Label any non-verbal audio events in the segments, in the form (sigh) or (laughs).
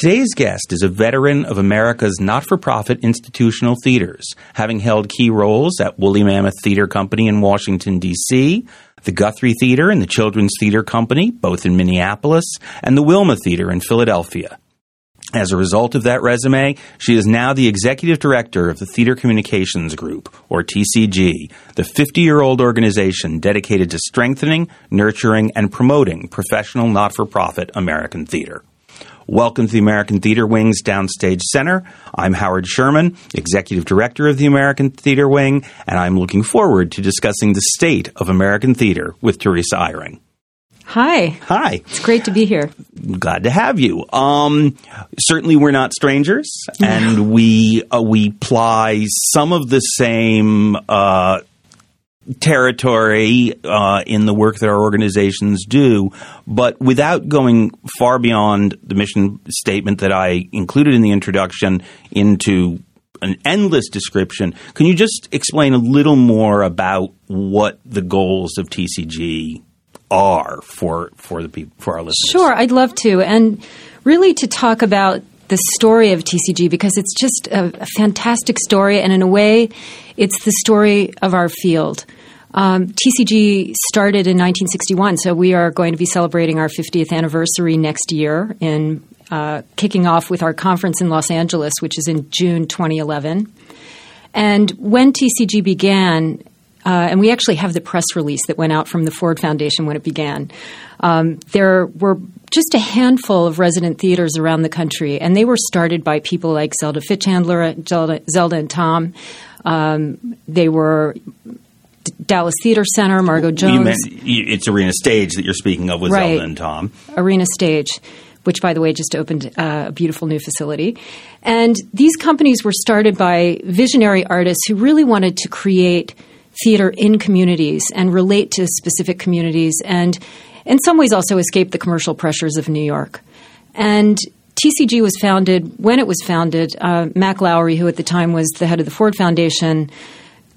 Today's guest is a veteran of America's not for profit institutional theaters, having held key roles at Woolly Mammoth Theater Company in Washington, D.C., the Guthrie Theater and the Children's Theater Company, both in Minneapolis, and the Wilma Theater in Philadelphia. As a result of that resume, she is now the executive director of the Theater Communications Group, or TCG, the 50 year old organization dedicated to strengthening, nurturing, and promoting professional not for profit American theater. Welcome to the American Theater Wing's Downstage Center. I'm Howard Sherman, Executive Director of the American Theater Wing, and I'm looking forward to discussing the state of American theater with Teresa Eyring. Hi. Hi. It's great to be here. Glad to have you. Um, certainly, we're not strangers, and we uh, we ply some of the same uh, territory uh, in the work that our organizations do, but without going far beyond the mission statement that I included in the introduction into an endless description. Can you just explain a little more about what the goals of TCG are for for the people for our listeners? Sure, I'd love to, and really to talk about the story of TCG because it's just a, a fantastic story, and in a way, it's the story of our field. Um, TCG started in 1961, so we are going to be celebrating our 50th anniversary next year in uh, kicking off with our conference in Los Angeles, which is in June 2011. And when TCG began, uh, and we actually have the press release that went out from the Ford Foundation when it began. Um, there were just a handful of resident theaters around the country, and they were started by people like Zelda Fichandler, Zelda, Zelda and Tom. Um, they were Dallas Theater Center, Margo Jones. You meant it's Arena Stage that you're speaking of with Right. Zelda and Tom. Arena Stage, which, by the way, just opened uh, a beautiful new facility. And these companies were started by visionary artists who really wanted to create theater in communities and relate to specific communities and, in some ways, also escape the commercial pressures of New York. And TCG was founded, when it was founded, uh, Mac Lowry, who at the time was the head of the Ford Foundation,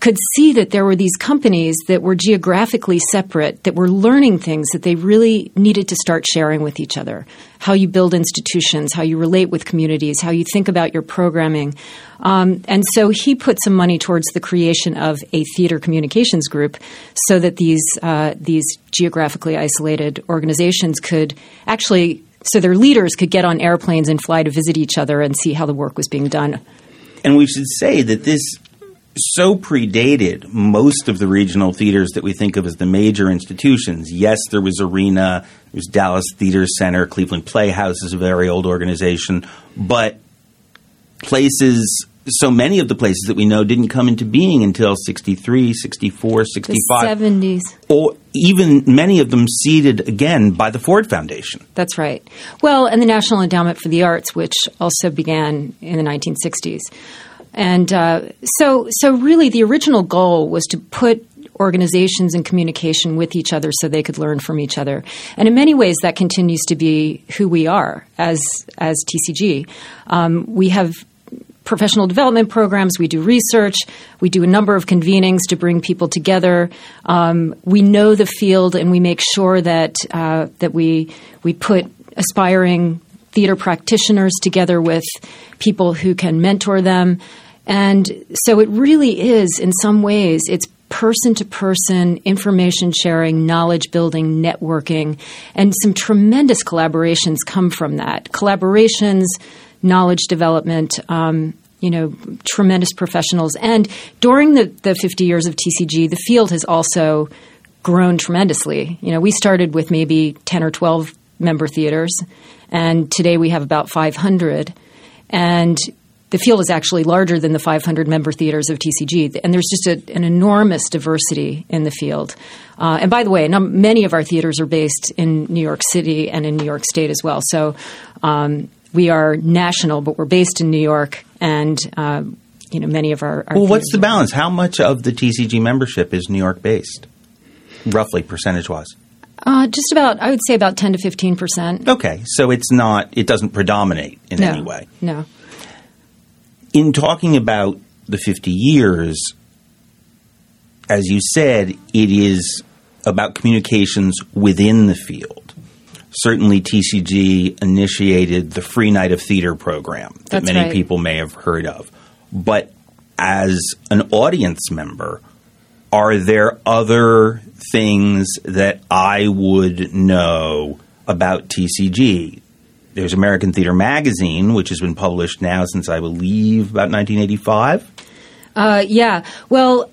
could see that there were these companies that were geographically separate that were learning things that they really needed to start sharing with each other. How you build institutions, how you relate with communities, how you think about your programming. Um, and so he put some money towards the creation of a theater communications group so that these, uh, these geographically isolated organizations could actually, so their leaders could get on airplanes and fly to visit each other and see how the work was being done. And we should say that this so predated most of the regional theaters that we think of as the major institutions. Yes, there was Arena, there was Dallas Theater Center, Cleveland Playhouse is a very old organization, but places so many of the places that we know didn't come into being until 63, 64, The 65, 70s. or even many of them seeded again by the Ford Foundation. That's right. Well, and the National Endowment for the Arts, which also began in the 1960s. And uh, so, so really, the original goal was to put organizations in communication with each other so they could learn from each other. And in many ways, that continues to be who we are as as TCG. Um, we have professional development programs. We do research. We do a number of convenings to bring people together. Um, we know the field, and we make sure that uh, that we we put aspiring theater practitioners together with people who can mentor them. And so it really is, in some ways, it's person to person information sharing, knowledge building, networking, and some tremendous collaborations come from that. Collaborations, knowledge development, um, you know, tremendous professionals. And during the, the 50 years of TCG, the field has also grown tremendously. You know, we started with maybe 10 or 12 member theaters, and today we have about 500. And the field is actually larger than the 500 member theaters of TCG, and there's just a, an enormous diversity in the field. Uh, and by the way, num- many of our theaters are based in New York City and in New York State as well. So um, we are national, but we're based in New York, and uh, you know many of our. our Well, what's the balance? How much of the TCG membership is New York based, roughly percentage wise? Uh, just about, I would say about 10 to 15 percent. Okay, so it's not, it doesn't predominate in no, any way. No. In talking about the 50 years, as you said, it is about communications within the field. certainly TCG initiated the Free Night of Theater program that That's many right. people may have heard of. But as an audience member, are there other things that I would know about TCG? There's American Theater Magazine, which has been published now since I believe about 1985. Uh, yeah. Well,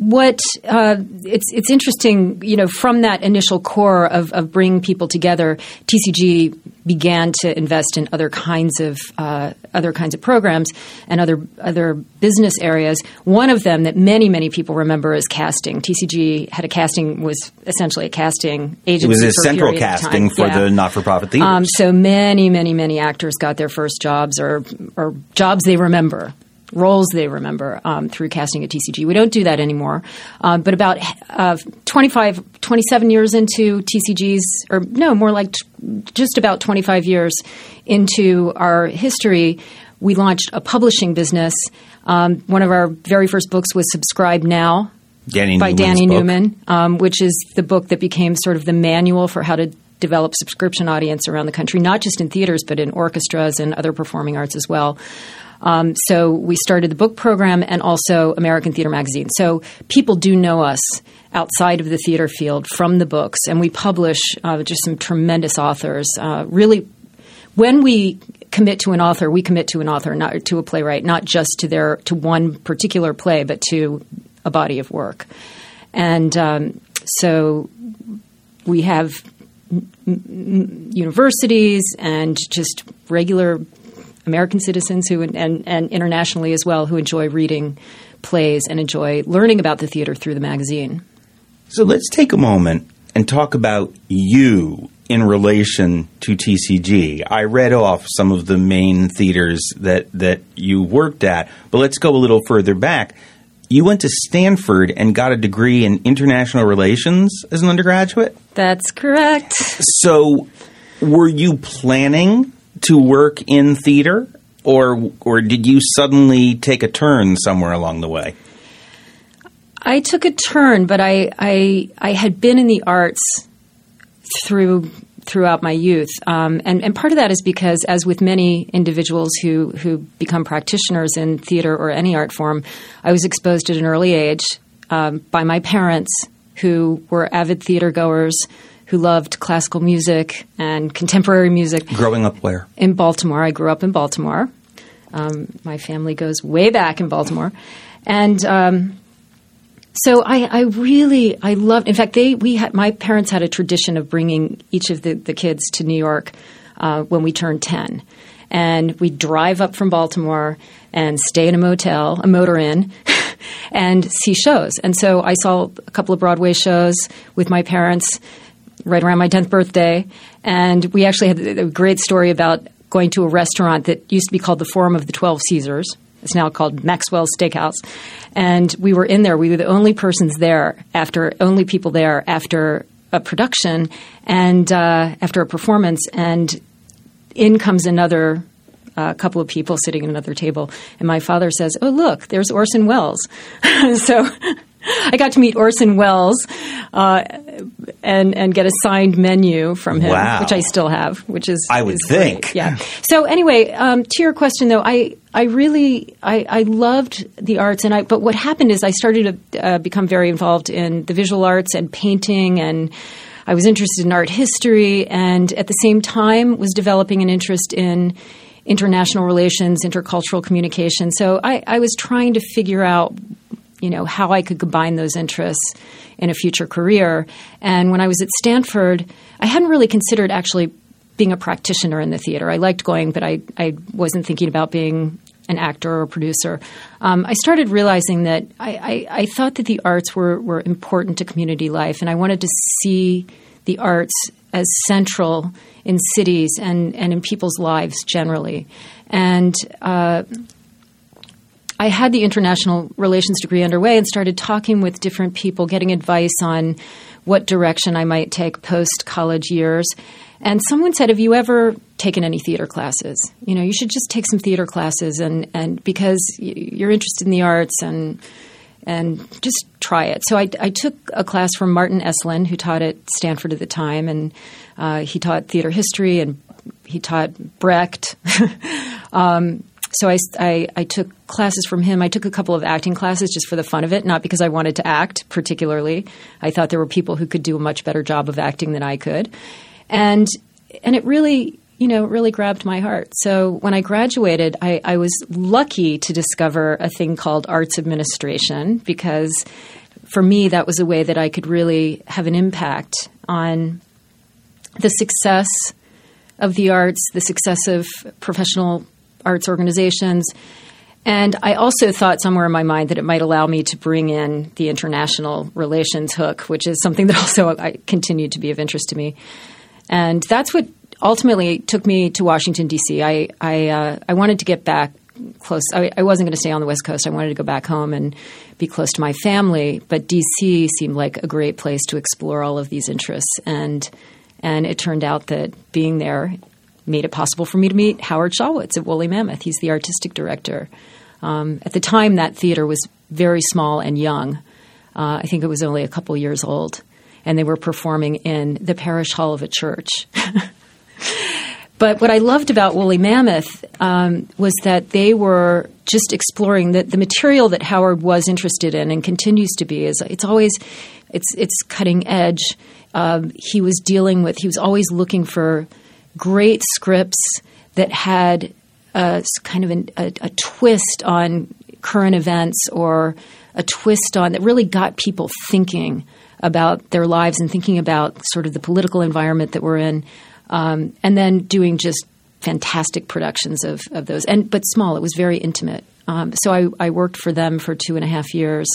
what uh, it's it's interesting, you know, from that initial core of, of bringing people together, TCG began to invest in other kinds of uh, other kinds of programs and other other business areas. One of them that many many people remember is casting. TCG had a casting was essentially a casting agency. It was a for central of casting for Yeah. the not-for-profit theaters. Um, so many, many, many actors got their first jobs or, or jobs they remember, roles they remember um, through casting at TCG. We don't do that anymore. Um, but about uh, 25, 27 years into TCG's, or no, more like t- just about 25 years into our history, we launched a publishing business. Um, one of our very first books was Subscribe Now Danny by Newman's Danny book. Newman, um, which is the book that became sort of the manual for how to develop subscription audience around the country, not just in theaters, but in orchestras and other performing arts as well. Um, so we started the book program and also American Theater Magazine. So people do know us outside of the theater field from the books, and we publish uh, just some tremendous authors. Uh, really, when we commit to an author, we commit to an author, not to a playwright, not just to their to one particular play, but to a body of work. And um, so we have universities and just regular American citizens who and, and internationally as well who enjoy reading plays and enjoy learning about the theater through the magazine. So let's take a moment and talk about you in relation to TCG. I read off some of the main theaters that, that you worked at, but let's go a little further back. You went to Stanford and got a degree in international relations as an undergraduate. That's correct. So, were you planning to work in theater, or or did you suddenly take a turn somewhere along the way? I took a turn, but I, I I had been in the arts through throughout my youth, um, and and part of that is because, as with many individuals who who become practitioners in theater or any art form, I was exposed at an early age um, by my parents, who were avid theater goers, who loved classical music and contemporary music Growing up where? in Baltimore. I grew up in Baltimore. Um, my family goes way back in Baltimore, and um, so I, I really I loved. In fact, they we had my parents had a tradition of bringing each of the, the kids to New York uh, when we turned ten, and we drive up from Baltimore and stay in a motel, a motor inn. (laughs) And see shows. And so I saw a couple of Broadway shows with my parents right around my 10th birthday. And we actually had a great story about going to a restaurant that used to be called the Forum of the Twelve Caesars. It's now called Maxwell's Steakhouse. And we were in there. We were the only persons there after, only people there after a production and uh, after a performance. And in comes another uh, couple of people sitting at another table. And my father says, Oh, look, there's Orson Welles. (laughs) so I got to meet Orson Welles uh, and, and get a signed menu from him, Wow. which I still have, which is. I would is great. think. Yeah. So anyway, um, to your question though, I, I really I, I loved the arts, and I but what happened is I started to uh, become very involved in the visual arts and painting, and I was interested in art history, and at the same time was developing an interest in international relations, intercultural communication. So I, I was trying to figure out you know how I could combine those interests in a future career. And when I was at Stanford, I hadn't really considered actually being a practitioner in the theater. I liked going, but I, I wasn't thinking about being an actor or a producer. Um, I started realizing that I, I, I thought that the arts were, were important to community life, and I wanted to see the arts as central in cities and, and in people's lives generally. And uh, I had the international relations degree underway and started talking with different people, getting advice on what direction I might take post college years. And someone said, "Have you ever taken any theater classes? You know, you should just take some theater classes, and and because you're interested in the arts and." and just try it. So I, I, took a class from Martin Esslin, who taught at Stanford at the time, and uh, he taught theater history and he taught Brecht. (laughs) um, so I, I, I, took classes from him. I took a couple of acting classes just for the fun of it, not because I wanted to act particularly. I thought there were people who could do a much better job of acting than I could, and and it really you know really grabbed my heart. So when I graduated, I, I was lucky to discover a thing called arts administration because for me that was a way that I could really have an impact on the success of the arts, the success of professional arts organizations. And I also thought somewhere in my mind that it might allow me to bring in the international relations hook, which is something (laughs) that also I, continued to be of interest to me. And that's what ultimately took me to Washington D.C. I I, uh, I wanted to get back close. I, I wasn't going to stay on the West Coast. I wanted to go back home and be close to my family. But D.C. seemed like a great place to explore all of these interests, and and it turned out that being there made it possible for me to meet Howard Shalwitz at Woolly Mammoth. He's the artistic director. Um, at the time, that theater was very small and young. Uh, I think it was only a couple years old, and they were performing in the parish hall of a church. (laughs) but what I loved about Woolly Mammoth um, was that they were just exploring the, the material that Howard was interested in and continues to be. Is it's always it's it's cutting edge. Um, he was dealing with. He was always looking for great scripts that had a kind of an, a, a twist on current events or a twist on that really got people thinking about their lives and thinking about sort of the political environment that we're in, um, and then doing just fantastic productions of, of those. And but small, it was very intimate. Um, so I, I worked for them for two and a half years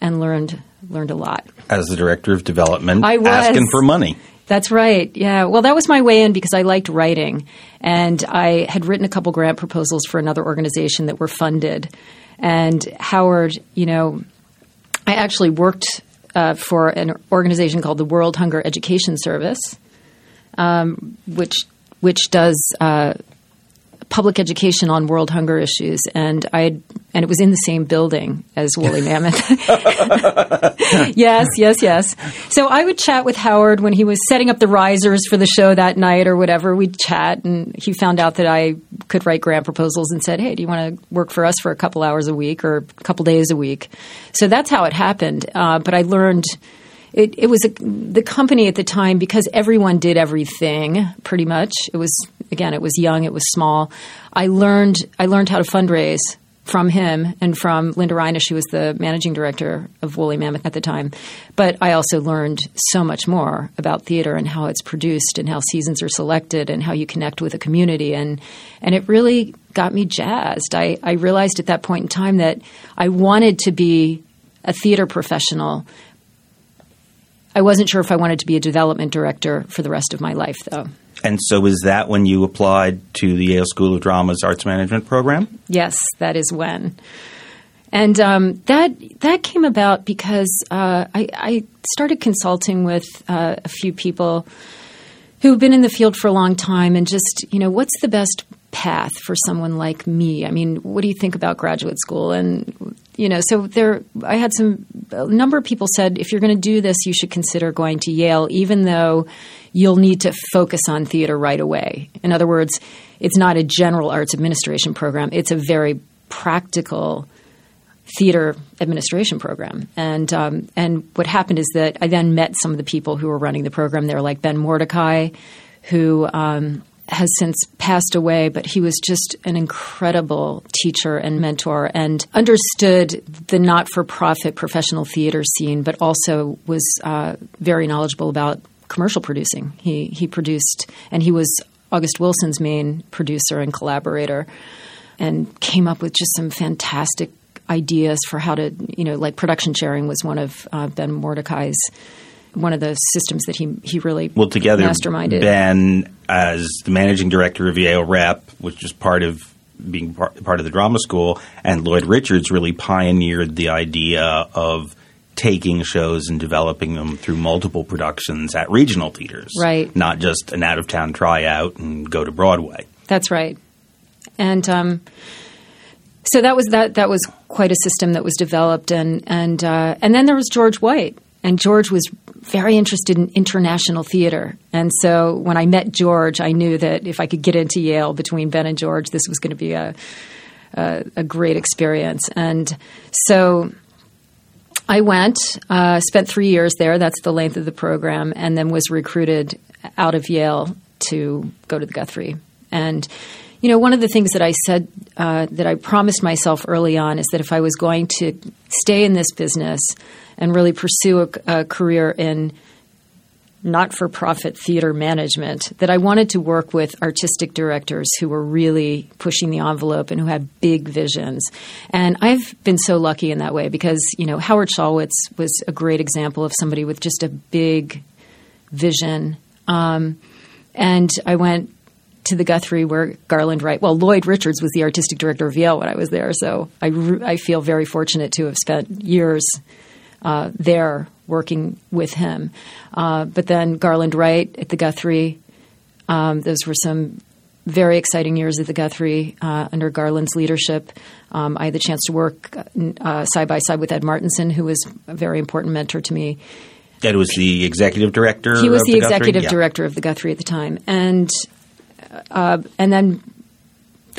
and learned learned a lot. As the director of development, I was. asking for money. That's right. Yeah. Well, that was my way in because I liked writing. And I had written a couple grant proposals for another organization that were funded. And Howard, you know, I actually worked uh, for an organization called the World Hunger Education Service, um, which which does uh, public education on world hunger issues, and I and it was in the same building as Woolly Mammoth. (laughs) yes, yes, yes. So I would chat with Howard when he was setting up the risers for the show that night or whatever. We'd chat, and he found out that I could write grant proposals and said, "Hey, do you want to work for us for a couple hours a week or a couple days a week?" So that's how it happened. Uh, but I learned it, it was a, the company at the time because everyone did everything pretty much. It was again, it was young, it was small. I learned I learned how to fundraise from him and from Linda Reinisch, who was the managing director of Woolly Mammoth at the time. But I also learned so much more about theater and how it's produced and how seasons are selected and how you connect with a community. And, and it really got me jazzed. I, I realized at that point in time that I wanted to be a theater professional I wasn't sure if I wanted to be a development director for the rest of my life, though. And so, is that when you applied to the Yale School of Drama's arts management program? Yes, that is when. And um, that that came about because uh, I, I, started consulting with uh, a few people who've been in the field for a long time, and just you know, what's the best path for someone like me? I mean, what do you think about graduate school? And you know, so there, I had some, a number of people said, if you're going to do this, you should consider going to Yale, even though you'll need to focus on theater right away. In other words, it's not a general arts administration program, it's a very practical theater administration program. And um, and what happened is that I then met some of the people who were running the program there, like Ben Mordecai, who um, has since passed away, but he was just an incredible teacher and mentor and understood the not for profit professional theater scene, but also was uh, very knowledgeable about commercial producing. He, he produced, and he was August Wilson's main producer and collaborator, and came up with just some fantastic ideas for how to, you know, like production sharing was one of uh, Ben Mordecai's one of the systems that he he really well together masterminded. Ben as the managing director of Yale Rep, which is part of being part, part of the drama school, and Lloyd Richards really pioneered the idea of taking shows and developing them through multiple productions at regional theaters, right? Not just an out of town tryout and go to Broadway. That's right, and. Um, so that was that that was quite a system that was developed, and and uh, and then there was George White, and George was very interested in international theater, and so when I met George, I knew that if I could get into Yale between Ben and George, this was going to be a a, a great experience, and so. I went, uh, spent three years there. That's the length of the program, and then was recruited out of Yale to go to the Guthrie. And you know, one of the things that I said uh, that I promised myself early on is that if I was going to stay in this business and really pursue a, a career in not for profit theater management, that I wanted to work with artistic directors who were really pushing the envelope and who had big visions. And I've been so lucky in that way because, you know, Howard Shalwitz was a great example of somebody with just a big vision. Um, and I went to the Guthrie where Garland Wright, well, Lloyd Richards was the artistic director of Yale when I was there, so I, I feel very fortunate to have spent years uh, there working with him. Uh, but then Garland Wright at the Guthrie, um, those were some very exciting years at the Guthrie uh, under Garland's leadership. Um, I had the chance to work uh, side by side with Ed Martenson, who was a very important mentor to me. Ed was the executive director. He was the, the executive yeah. director of the Guthrie at the time, and uh, and then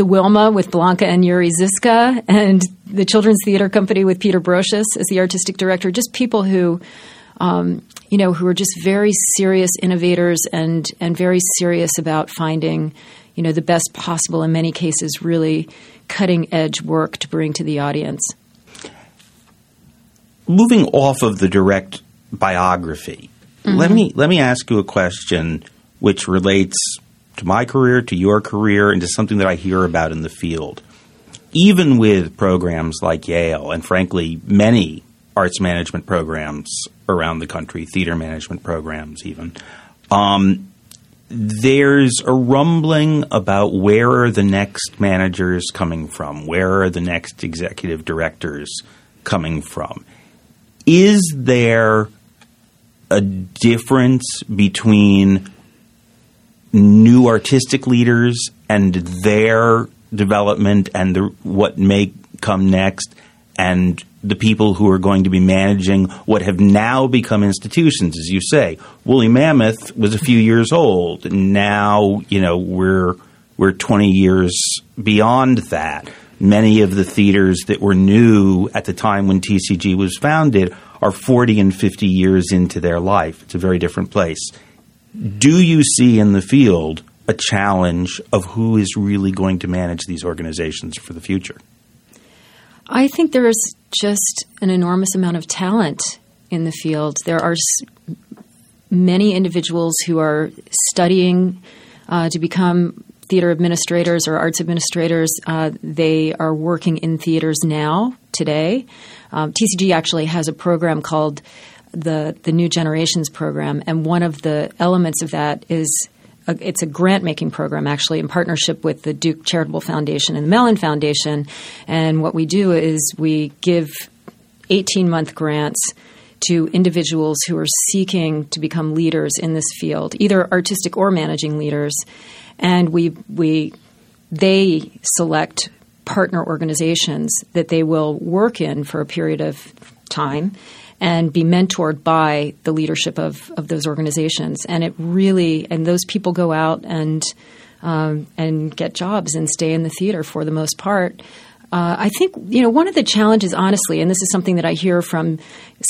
the Wilma with Blanka and Jiri Zizka, and the Children's Theater Company with Peter Brosius as the artistic director. Just people who, um, you know, who are just very serious innovators and and very serious about finding, you know, the best possible. In many cases, really cutting edge work to bring to the audience. Moving off of the direct biography, mm-hmm. let me let me ask you a question which relates to my career, to your career, and to something that I hear about in the field. Even with programs like Yale, and frankly, many arts management programs around the country, theater management programs, even, um, there's a rumbling about where are the next managers coming from? Where are the next executive directors coming from? Is there a difference between new artistic leaders and their development and the, what may come next and the people who are going to be managing what have now become institutions, as you say. Woolly Mammoth was a few years old. And now, you know, we're we're 20 years beyond that. Many of the theaters that were new at the time when TCG was founded are 40 and 50 years into their life. It's a very different place do you see in the field a challenge of who is really going to manage these organizations for the future? I think there is just an enormous amount of talent in the field. There are many individuals who are studying uh, to become theater administrators or arts administrators. Uh, they are working in theaters now, today. Um, TCG actually has a program called the the New Generations program, and one of the elements of that is a, it's a grant making program actually in partnership with the Duke Charitable Foundation and the Mellon Foundation. And what we do is we give 18 month grants to individuals who are seeking to become leaders in this field, either artistic or managing leaders. And we we they select partner organizations that they will work in for a period of time and be mentored by the leadership of, of those organizations. And it really, and those people go out and um, and get jobs and stay in the theater for the most part. Uh, I think you know one of the challenges, honestly, and this is something that I hear from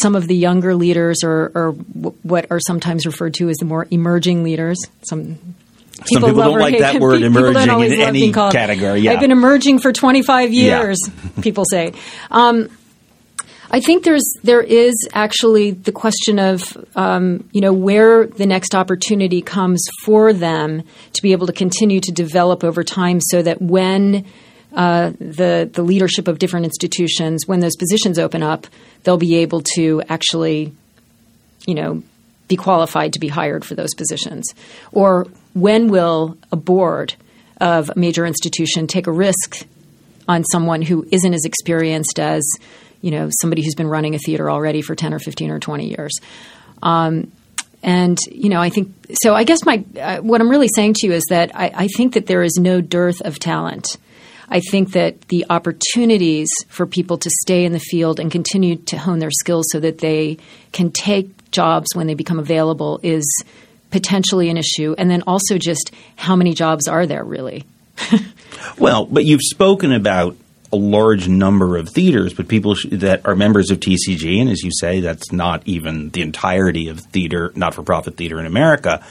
some of the younger leaders, or, or w- what are sometimes referred to as the more emerging leaders. Some people, Some people don't like (laughs) that word emerging in any category. Yeah. I've been emerging for 25 years, yeah. people say. Um, I think there's there is actually the question of um, you know where the next opportunity comes for them to be able to continue to develop over time, so that when uh, the the leadership of different institutions, when those positions open up, they'll be able to actually, you know, be qualified to be hired for those positions. Or when will a board of a major institution take a risk on someone who isn't as experienced as you know somebody who's been running a theater already for 10 or 15 or 20 years um, and you know i think so i guess my uh, what i'm really saying to you is that I, I, think that there is no dearth of talent I think that the opportunities for people to stay in the field and continue to hone their skills so that they can take jobs when they become available is potentially an issue. And then also just how many jobs are there really? (laughs) well, but you've spoken about a large number of theaters, but people sh- that are members of TCG, and as you say, that's not even the entirety of theater, not for profit theater in America.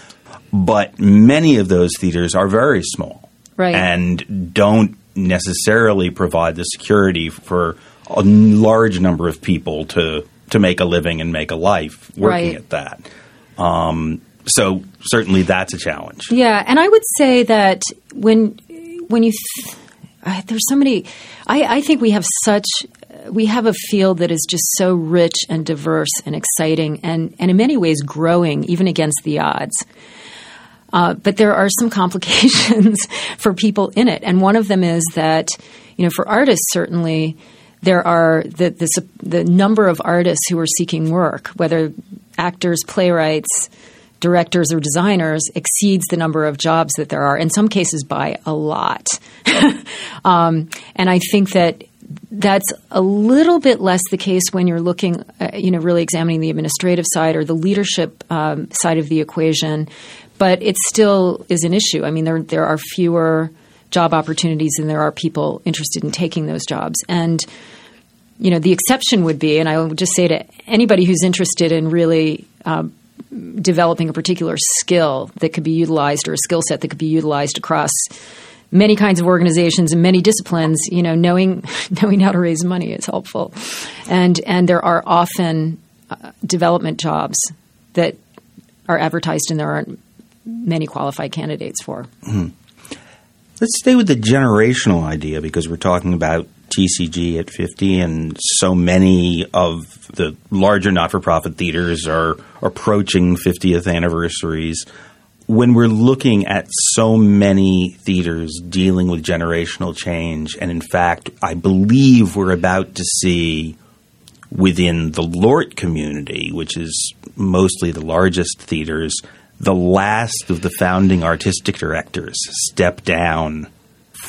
But many of those theaters are very small right. and don't necessarily provide the security for a large number of people to to make a living and make a life working right. at that. Um, so certainly that's a challenge. Yeah, and I would say that when when you th- uh, there's so many, I, I think we have such we have a field that is just so rich and diverse and exciting and and in many ways growing even against the odds. Uh, but there are some (laughs) complications for people in it, and one of them is that you know for artists certainly there are the, the the number of artists who are seeking work, whether actors, playwrights, directors or designers exceeds the number of jobs that there are, in some cases by a lot. (laughs) um, and I think that that's a little bit less the case when you're looking, uh, you know, really examining the administrative side or the leadership um, side of the equation. But it still is an issue. I mean, there there are fewer job opportunities than there are people interested in taking those jobs, and you know, the exception would be, and I would just say to anybody who's interested in really um, developing a particular skill that could be utilized or a skill set that could be utilized across many kinds of organizations and many disciplines, you know, knowing (laughs) knowing how to raise money is helpful, and and there are often uh, development jobs that are advertised and there aren't many qualified candidates for. Mm-hmm. Let's stay with the generational idea because we're talking about TCG at 50, and so many of the larger not for profit theaters are approaching 50th anniversaries. When we're looking at so many theaters dealing with generational change, and in fact, I believe we're about to see within the LORT community, which is mostly the largest theaters, the last of the founding artistic directors step down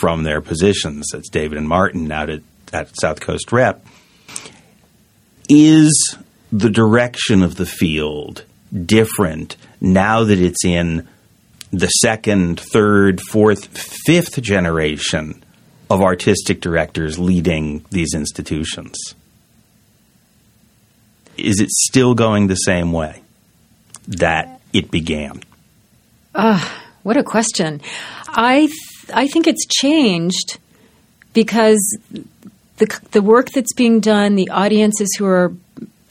from their positions. That's David and Martin out at, at South Coast Rep. Is the direction of the field different now that it's in the second, third, fourth, fifth generation of artistic directors leading these institutions? Is it still going the same way that it began? Uh, what a question. I I think it's changed because the the work that's being done, the audiences who are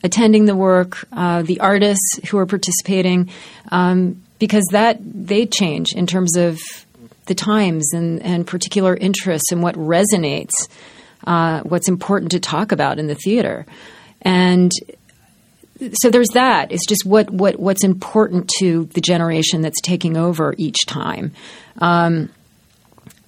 attending the work, uh, the artists who are participating, um, because that they change in terms of the times and, and particular interests and what resonates, uh, what's important to talk about in the theater, and so there's that. It's just what, what what's important to the generation that's taking over each time. Um,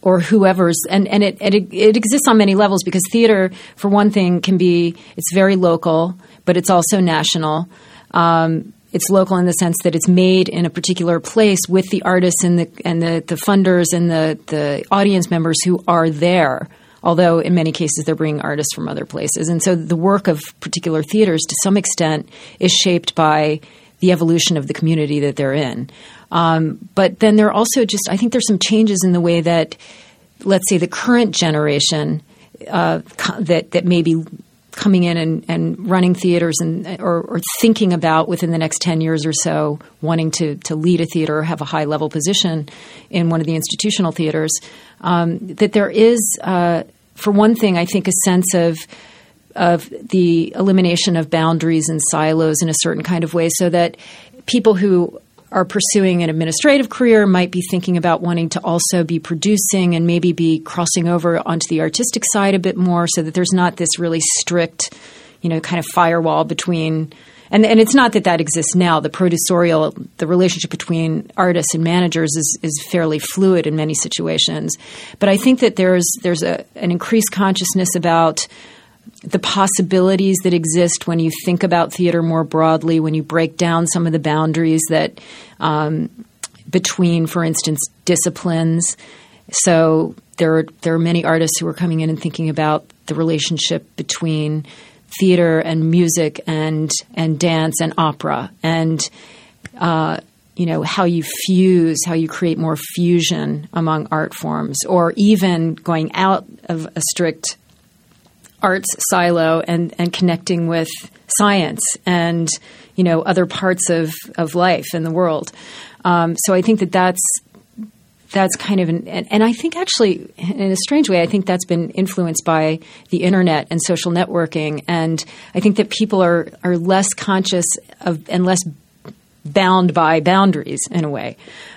or whoever's and, and it, it, it exists on many levels because theater for one thing can be it's very local but it's also national. Um, it's local in the sense that it's made in a particular place with the artists and the and the, the funders and the, the audience members who are there although in many cases they're bringing artists from other places. And so the work of particular theaters to some extent is shaped by the evolution of the community that they're in um, but then there are also just, I think there's some changes in the way that, let's say, the current generation uh, co- that that may be coming in and, and running theaters and or, or, thinking about within the next 10 years or so wanting to, to lead a theater or have a high level position in one of the institutional theaters um, that there is uh, for one thing i think a sense of of the elimination of boundaries and silos in a certain kind of way so that people who are pursuing an administrative career might be thinking about wanting to also be producing and maybe be crossing over onto the artistic side a bit more so that there's not this really strict, you know, kind of firewall between and, and it's not that that exists now. The producerial, the relationship between artists and managers is, is fairly fluid in many situations. But I think that there's there's a, an increased consciousness about the possibilities that exist when you think about theater more broadly, when you break down some of the boundaries that um, between, for instance, disciplines, so there are, there are many artists who are coming in and thinking about the relationship between theater and music and and dance and opera. And uh, you know how you fuse, how you create more fusion among art forms, or even going out of a strict arts silo and and connecting with science and you know other parts of of life in the world. Um, so I think that that's that's kind of an, and, and I think actually in a strange way I think that's been influenced by the internet and social networking and I think that people are are less conscious of and less bound by boundaries in a way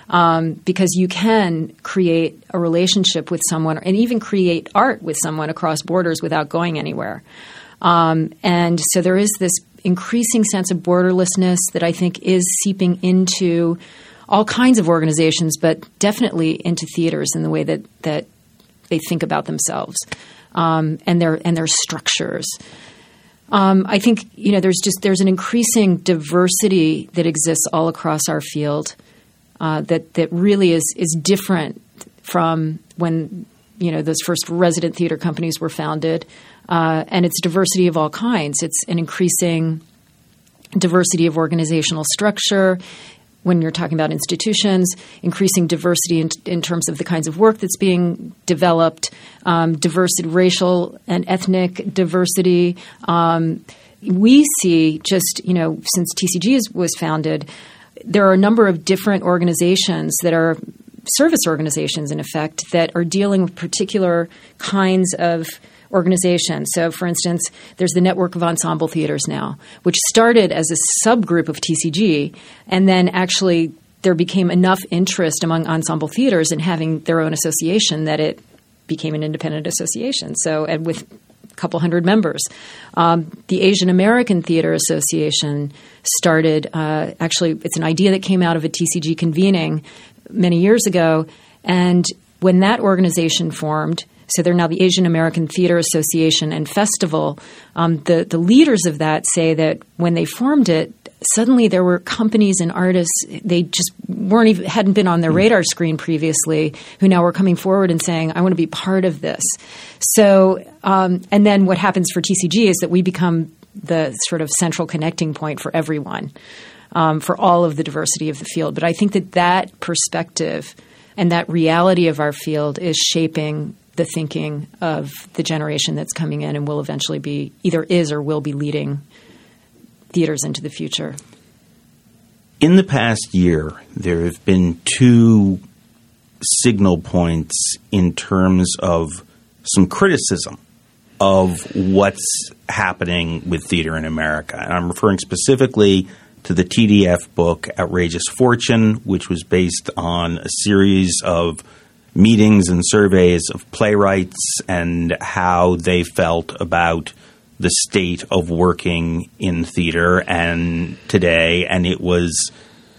um, because you can create a relationship with someone and even create art with someone across borders without going anywhere um, and so there is this increasing sense of borderlessness that I think is seeping into all kinds of organizations, but definitely into theaters in the way that that they think about themselves um, and their and their structures. Um, I think you know there's just there's an increasing diversity that exists all across our field uh, that that really is is different from when you know those first resident theater companies were founded, uh, and it's diversity of all kinds. It's an increasing diversity of organizational structure when you're talking about institutions, increasing diversity in, in, terms of the kinds of work that's being developed, um, diversity, racial and ethnic diversity. Um, we see just, you know, since TCG is, was founded, there are a number of different organizations that are service organizations, in effect, that are dealing with particular kinds of – organizations. So, for instance, there's the network of ensemble theaters now, which started as a subgroup of TCG, and then actually there became enough interest among ensemble theaters in having their own association that it became an independent association. So, and with a couple hundred members. Um, the Asian American Theater Association started, uh, actually, it's an idea that came out of a TCG convening many years ago. And when that organization formed, so they're now the Asian American Theater Association and Festival. Um, the the leaders of that say that when they formed it, suddenly there were companies and artists they just weren't even hadn't been on their hmm. radar screen previously who now were coming forward and saying I want to be part of this. So um, and then what happens for TCG is that we become the sort of central connecting point for everyone. Um, for all of the diversity of the field. But I think that that perspective and that reality of our field is shaping the thinking of the generation that's coming in and will eventually be either is or will be leading theaters into the future. In the past year, there have been two signal points in terms of some criticism of what's happening with theater in America. And I'm referring specifically to the TDF book Outrageous Fortune, which was based on a series of meetings and surveys of playwrights and how they felt about the state of working in theater and today and it was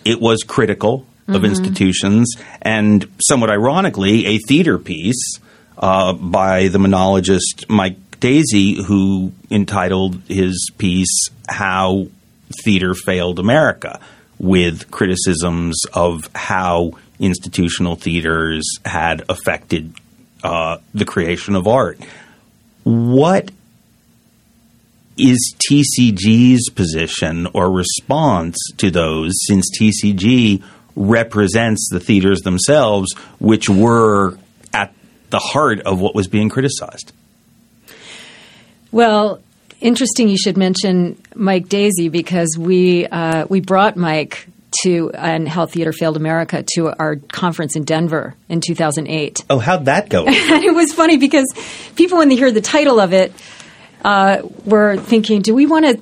it was critical mm-hmm. of institutions and somewhat ironically a theater piece uh, by the monologist Mike Daisey who entitled his piece how theater failed America with criticisms of how institutional theaters had affected uh, the creation of art. What is TCG's position or response to those since TCG represents the theaters themselves, which were at the heart of what was being criticized? Well, interesting you should mention Mike Daisey because we uh, we brought Mike to and How Theater Failed America to our conference in Denver in 2008. Oh, how'd that go? and (laughs) it was funny because people, when they hear the title of it, uh, were thinking, "Do we want to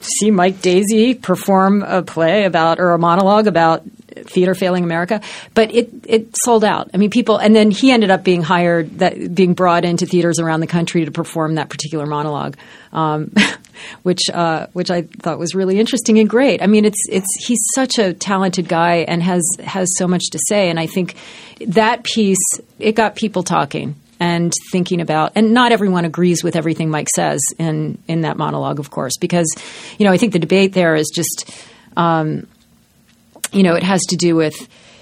see Mike Daisey perform a play about or a monologue about theater failing America, but it it sold out. I mean, people, and then he ended up being hired, that being brought into theaters around the country to perform that particular monologue, um, (laughs) which uh, which I thought was really interesting and great. I mean, it's it's he's such a talented guy and has has so much to say, and I think that piece it got people talking and thinking about and not everyone agrees with everything Mike says in in that monologue of course because you know I think the debate there is just um, you know, it has to do with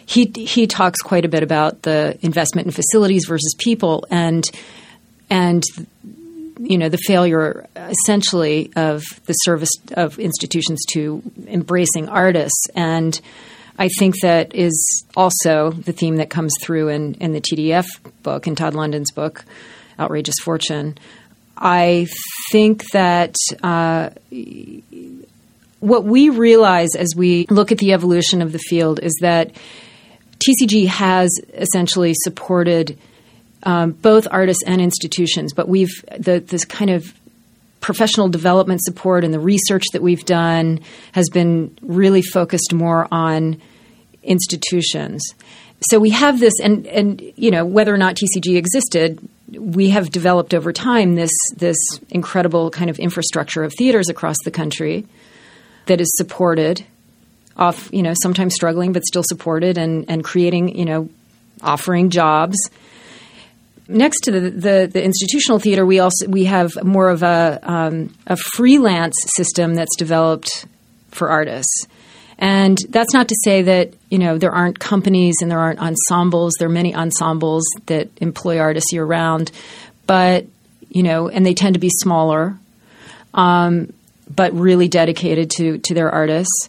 he he talks quite a bit about the investment in facilities versus people and and you know the failure essentially of the service of institutions to embracing artists and I think that is also the theme that comes through in, in the TDF book, in Todd London's book, Outrageous Fortune. I think that uh, what we realize as we look at the evolution of the field is that TCG has essentially supported um, both artists and institutions, but we've the this kind of professional development support and the research that we've done has been really focused more on institutions. So we have this, and and you know whether or not TCG existed, we have developed over time this this incredible kind of infrastructure of theaters across the country that is supported, off you know sometimes struggling but still supported, and and creating you know offering jobs next to the, the, the, institutional theater, we also we have more of a um, a freelance system that's developed for artists. And that's not to say that you know there aren't companies and there aren't ensembles. There are many ensembles that employ artists year round, but you know, and they tend to be smaller, um, but really dedicated to to their artists.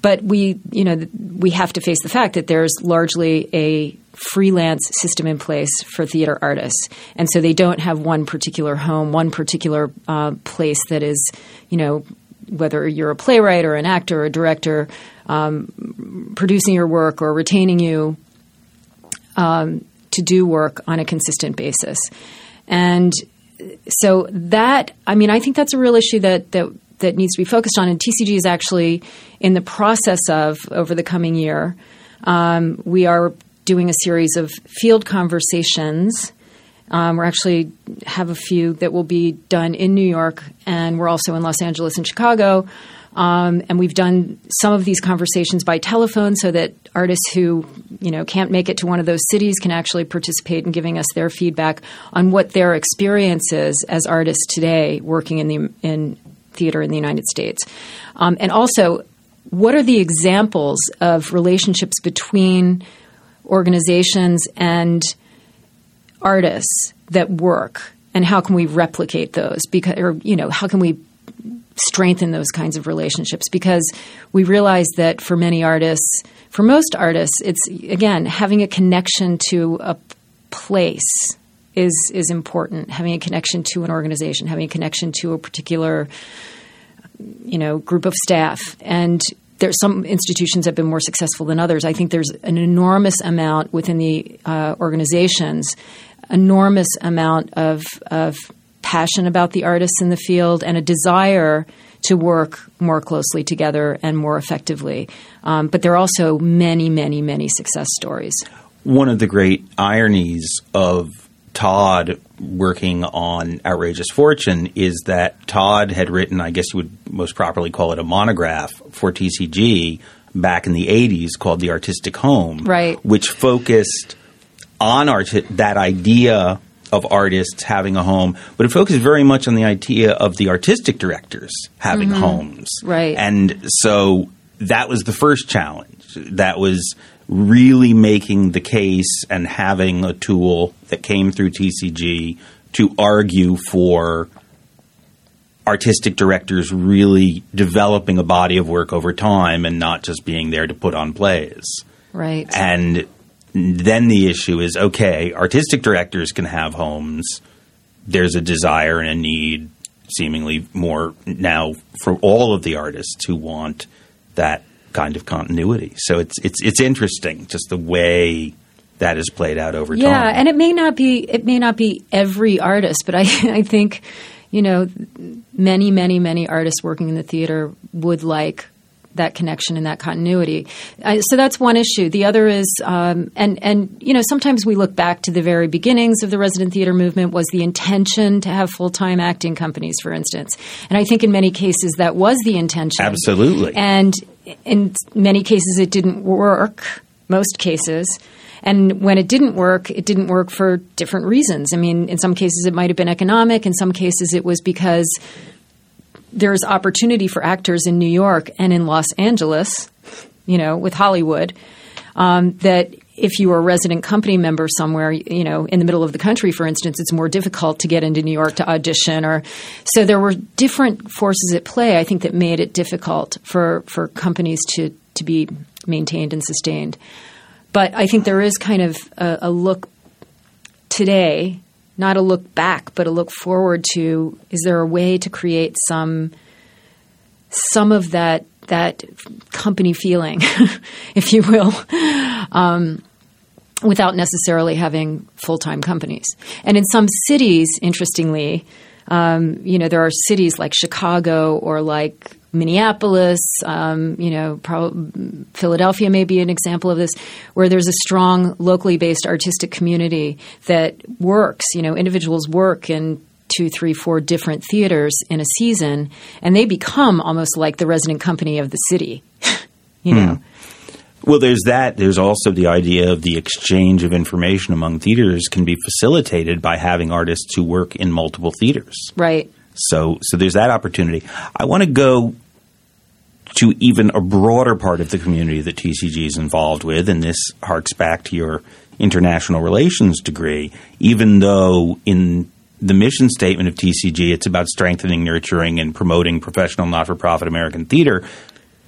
But we, you know, we have to face the fact that there's largely a freelance system in place for theater artists, and so they don't have one particular home, one particular uh, place that is, you know, whether you're a playwright or an actor or a director, um, producing your work or retaining you um, to do work on a consistent basis, and so that I mean I think that's a real issue that that that needs to be focused on, and TCG is actually in the process of over the coming year. Um, we are doing a series of field conversations. Um, we actually have a few that will be done in New York, and we're also in Los Angeles and Chicago. Um, and we've done some of these conversations by telephone so that artists who you know can't make it to one of those cities can actually participate in giving us their feedback on what their experience is as artists today working in the in theater in the United States, um, and also what are the examples of relationships between organizations and artists that work and how can we replicate those? Because or you know how can we strengthen those kinds of relationships? Because we realize that for many artists for most artists it's again having a connection to a place is is important. Having a connection to an organization having a connection to a particular you know group of staff. And there's some institutions have been more successful than others. I think there's an enormous amount within the uh, organizations, enormous amount of, of passion about the artists in the field and a desire to work more closely together and more effectively. Um, but there are also many, many, many success stories. One of the great ironies of Todd working on Outrageous Fortune is that Todd had written, I guess you would most properly call it a monograph for TCG back in the 80s called The Artistic Home, right. which focused on art- that idea of artists having a home, but it focused very much on the idea of the artistic directors having mm-hmm. homes. Right. And so that was the first challenge. That was really making the case and having a tool that came through TCG to argue for artistic directors really developing a body of work over time and not just being there to put on plays. Right. And then the issue is okay, artistic directors can have homes. There's a desire and a need, seemingly more now, for all of the artists who want that kind of continuity. So it's it's it's interesting just the way that is played out over yeah, time. Yeah, and it may not be it may not be every artist, but I (laughs) I think you know many many many artists working in the theater would like that connection and that continuity. Uh, so that's one issue. The other is, um, and and you know, sometimes we look back to the very beginnings of the resident theater movement. Was the intention to have full time acting companies, for instance? And I think in many cases that was the intention. Absolutely. And in many cases, it didn't work. Most cases. And when it didn't work, it didn't work for different reasons. I mean, in some cases, it might have been economic. In some cases, it was because there's opportunity for actors in New York and in Los Angeles, you know, with Hollywood. Um, that if you are a resident company member somewhere, you know, in the middle of the country, for instance, it's more difficult to get into New York to audition. Or so there were different forces at play. I think that made it difficult for for companies to to be maintained and sustained. But I think there is kind of a, a look today, not a look back, but a look forward to: is there a way to create some some of that that company feeling, (laughs) if you will, um, without necessarily having full time companies. And in some cities, interestingly, um, you know, there are cities like Chicago or like Minneapolis, um, you know, Philadelphia may be an example of this, where there's a strong locally based artistic community that works. You know, individuals work in two, three, four different theaters in a season, and they become almost like the resident company of the city. (laughs) you know. Hmm. Well, there's that. There's also the idea of the exchange of information among theaters can be facilitated by having artists who work in multiple theaters. Right. So, so there's that opportunity. I want to go to even a broader part of the community that TCG is involved with, and this harks back to your international relations degree. Even though in the mission statement of TCG, it's about strengthening, nurturing, and promoting professional not for profit American theater.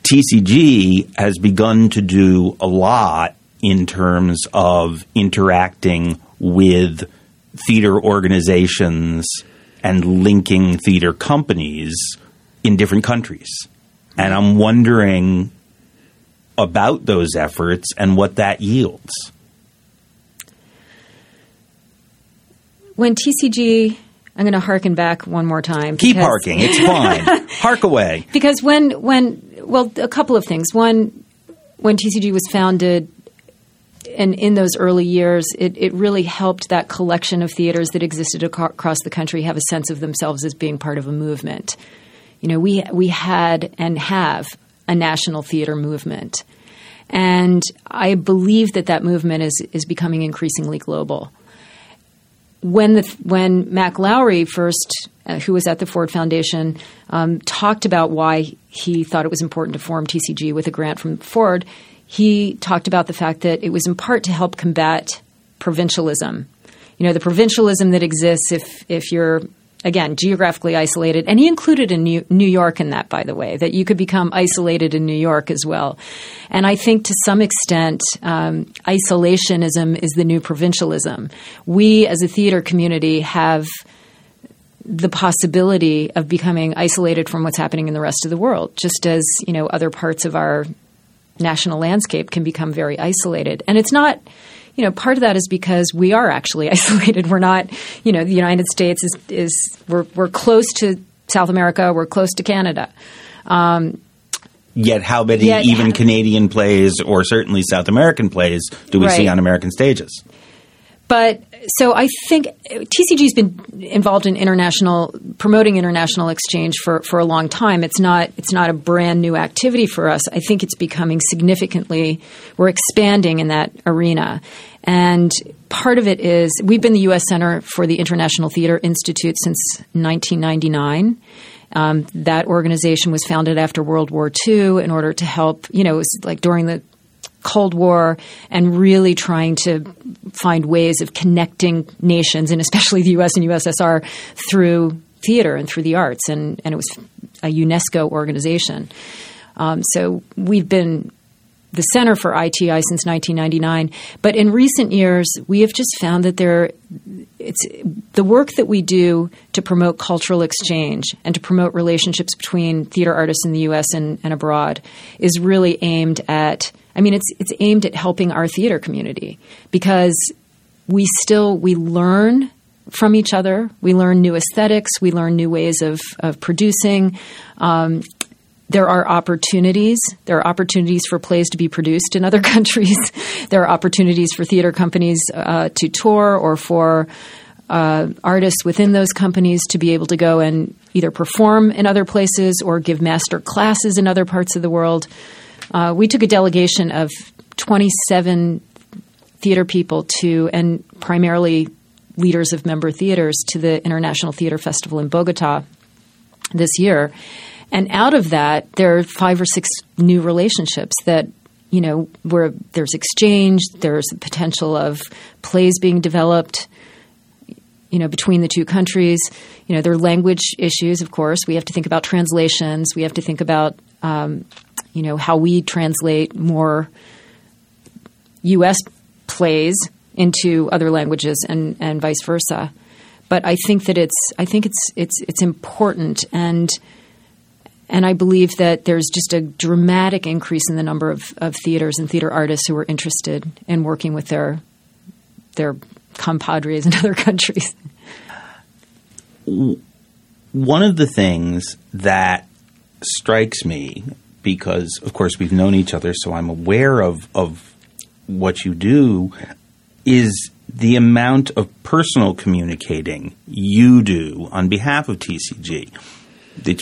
TCG has begun to do a lot in terms of interacting with theater organizations and linking theater companies in different countries. And I'm wondering about those efforts and what that yields. When TCG, I'm going to harken back one more time. Keep harking. It's fine. (laughs) Hark away. Because when, when, well, a couple of things. One, when TCG was founded, and in those early years, it, it really helped that collection of theaters that existed across the country have a sense of themselves as being part of a movement. You know, we we had and have a national theater movement, and I believe that that movement is is becoming increasingly global when the when Mac Lowry first, uh, who was at the Ford Foundation, um, talked about why he thought it was important to form TCG with a grant from Ford, he talked about the fact that it was in part to help combat provincialism. You know, the provincialism that exists if if you're again, geographically isolated. And he included in New, New, York in that, by the way, that you could become isolated in New York as well. And I think to some extent, um, isolationism is the new provincialism. We as a theater community have the possibility of becoming isolated from what's happening in the rest of the world, just as, you know, other parts of our national landscape can become very isolated. And it's not – you know, part of that is because we are actually (laughs) isolated. We're not, you know, the United States is, is we're, we're close to South America, we're close to Canada. Um, Yet, how many yet, even Canadian plays or certainly South American plays do we right. see on American stages? But so I think TCG's been involved in international promoting international exchange for, for a long time. It's not it's not a brand new activity for us. I think it's becoming significantly we're expanding in that arena. And part of it is we've been the U.S. Center for the International Theater Institute since 1999. Um, that organization was founded after World War II in order to help, you know, like during the Cold War and really trying to find ways of connecting nations, and especially the U.S. and USSR, through theater and through the arts. And, and it was a UNESCO organization. Um, so we've been the Center for ITI since 1999. But in recent years, we have just found that there, it's the work that we do to promote cultural exchange and to promote relationships between theater artists in the U.S. and, and abroad is really aimed at. I mean, it's it's aimed at helping our theater community because we still we learn from each other. We learn new aesthetics. We learn new ways of, of producing. Um, there are opportunities. There are opportunities for plays to be produced in other (laughs) countries. there are opportunities for theater companies uh, to tour or for uh, artists within those companies to be able to go and either perform in other places or give master classes in other parts of the world. Uh, we took a delegation of 27 theater people to, and primarily leaders of member theaters, to the International Theater Festival in Bogota this year. And out of that, there are five or six new relationships that you know, where there's exchange, there's the potential of plays being developed, you know, between the two countries. You know, there are language issues, of course. We have to think about translations. We have to think about, um, you know, how we translate more U.S. plays into other languages and, and vice versa. But I think that it's I think it's it's it's important and and I believe that there's just a dramatic increase in the number of, of theaters and theater artists who are interested in working with their their compadres in (laughs) other countries. One of the things that strikes me, because of course we've known each other, so I'm aware of, of what you do, is the amount of personal communicating you do on behalf of TCG.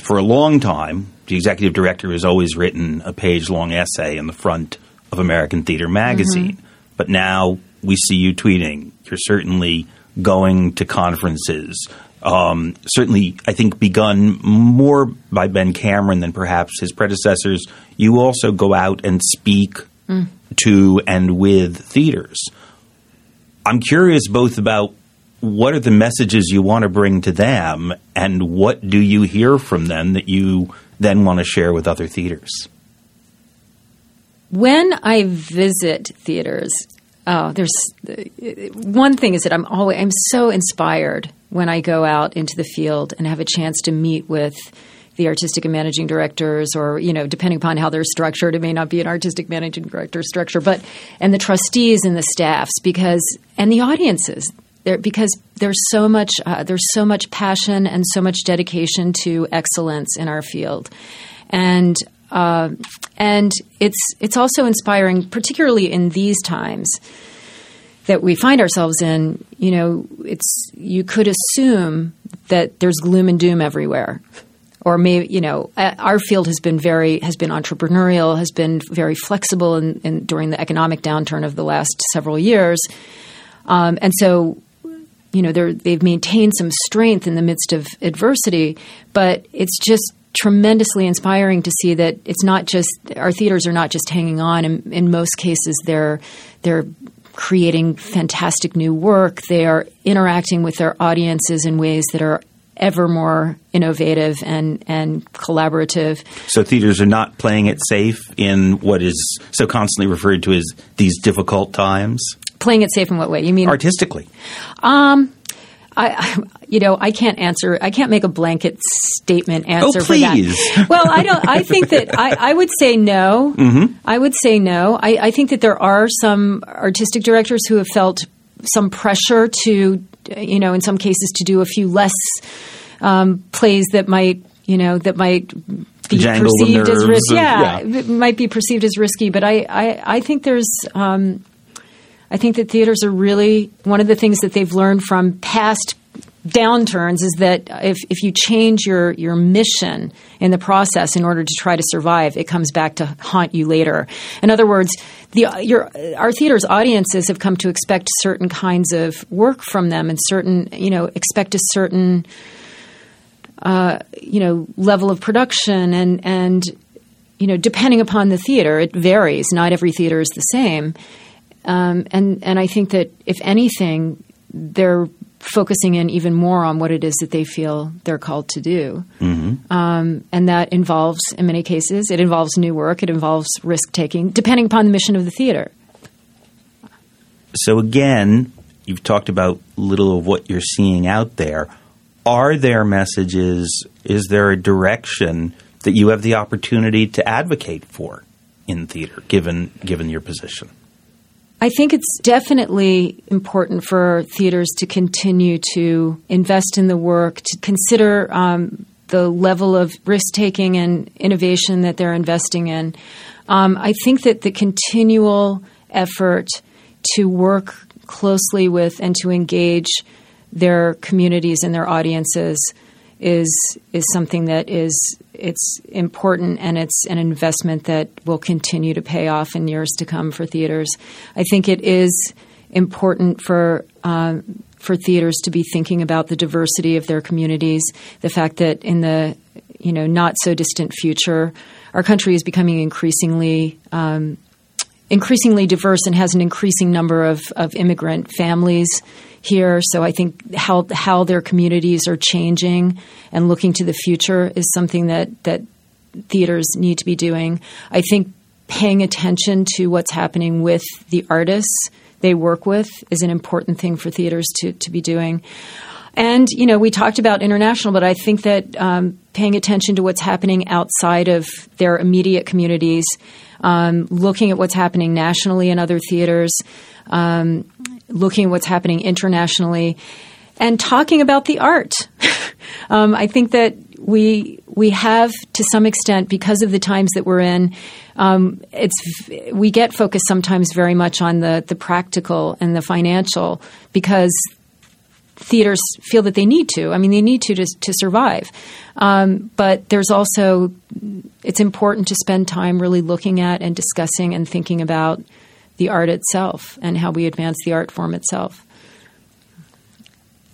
For a long time, the executive director has always written a page long essay in the front of American Theater magazine. Mm-hmm. But now we see you tweeting. You're certainly going to conferences. Um, certainly, I think begun more by Ben Cameron than perhaps his predecessors. You also go out and speak mm. to and with theaters. I'm curious both about what are the messages you want to bring to them and what do you hear from them that you then want to share with other theaters? When I visit theaters, oh, there's uh, one thing is that I'm always I'm so inspired when I go out into the field and have a chance to meet with the artistic and managing directors, or you know, depending upon how they're structured, it may not be an artistic managing director structure, but and the trustees and the staffs, because and the audiences, there because there's so much uh, there's so much passion and so much dedication to excellence in our field, and uh, and it's it's also inspiring, particularly in these times that we find ourselves in. You know, it's you could assume that there's gloom and doom everywhere or maybe you know our field has been very has been entrepreneurial has been very flexible in, in during the economic downturn of the last several years um, and so you know they've maintained some strength in the midst of adversity but it's just tremendously inspiring to see that it's not just our theaters are not just hanging on in, in most cases they're they're creating fantastic new work they are interacting with their audiences in ways that are ever more innovative and, and collaborative. So theaters are not playing it safe in what is so constantly referred to as these difficult times? Playing it safe in what way? You mean artistically? Um, I, you know, I can't answer. I can't make a blanket statement answer oh, for that. (laughs) Well, I don't. I think that I, I would say no. Mm-hmm. I would say no. I, I think that there are some artistic directors who have felt some pressure to you know, in some cases, to do a few less um, plays that might, you know, that might be Jangle perceived as risky. Yeah, yeah, it might be perceived as risky. But I, I, I think there's. Um, I think that theaters are really one of the things that they've learned from past downturns is that if, if you change your, your mission in the process in order to try to survive, it comes back to haunt you later. In other words, the, your, our theater's audiences have come to expect certain kinds of work from them and certain, you know, expect a certain, uh, you know, level of production and, and, you know, depending upon the theater, it varies. Not every theater is the same. Um, and, and I think that if anything, they're focusing in even more on what it is that they feel they're called to do. Mm-hmm. Um, and that involves, in many cases, it involves new work, it involves risk taking, depending upon the mission of the theater. So, again, you've talked about little of what you're seeing out there. Are there messages? Is there a direction that you have the opportunity to advocate for in theater, given given your position? I think it's definitely important for theaters to continue to invest in the work, to consider um, the level of risk taking and innovation that they're investing in. Um, I think that the continual effort to work closely with and to engage their communities and their audiences is is something that is it's important and it's an investment that will continue to pay off in years to come for theaters. I think it is important for uh, for theaters to be thinking about the diversity of their communities. The fact that in the you know not so distant future, our country is becoming increasingly um, increasingly diverse and has an increasing number of, of immigrant families here. So I think how how their communities are changing and looking to the future is something that that theaters need to be doing. I think paying attention to what's happening with the artists they work with is an important thing for theaters to, to be doing. And, you know, we talked about international, but I think that um, paying attention to what's happening outside of their immediate communities, um, looking at what's happening nationally in other theaters, um, looking at what's happening internationally, and talking about the art. (laughs) Um, I think that we we have to some extent because of the times that we're in. Um, it's we get focused sometimes very much on the the practical and the financial because theaters feel that they need to. I mean, they need to to, to survive. Um, but there's also it's important to spend time really looking at and discussing and thinking about the art itself and how we advance the art form itself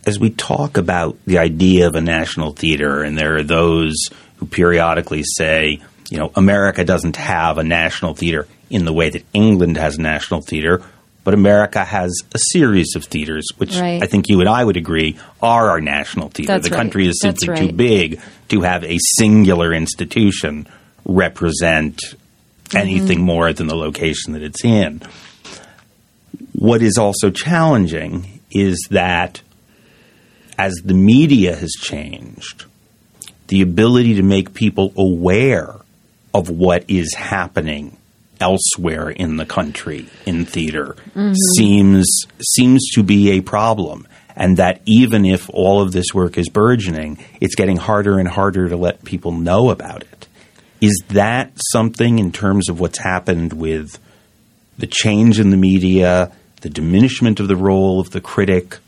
as we talk about the idea of a national theater, and there are those who periodically say, you know, America doesn't have a national theater in the way that England has a national theater, but America has a series of theaters, which right. I think you and I would agree are our national theater. That's the right. country is simply right. too big to have a singular institution represent anything mm-hmm. more than the location that it's in. What is also challenging is that as the media has changed, the ability to make people aware of what is happening elsewhere in the country in theater mm-hmm. seems seems to be a problem and that even if all of this work is burgeoning it's getting harder and harder to let people know about it is that something in terms of what's happened with the change in the media the diminishment of the role of the critic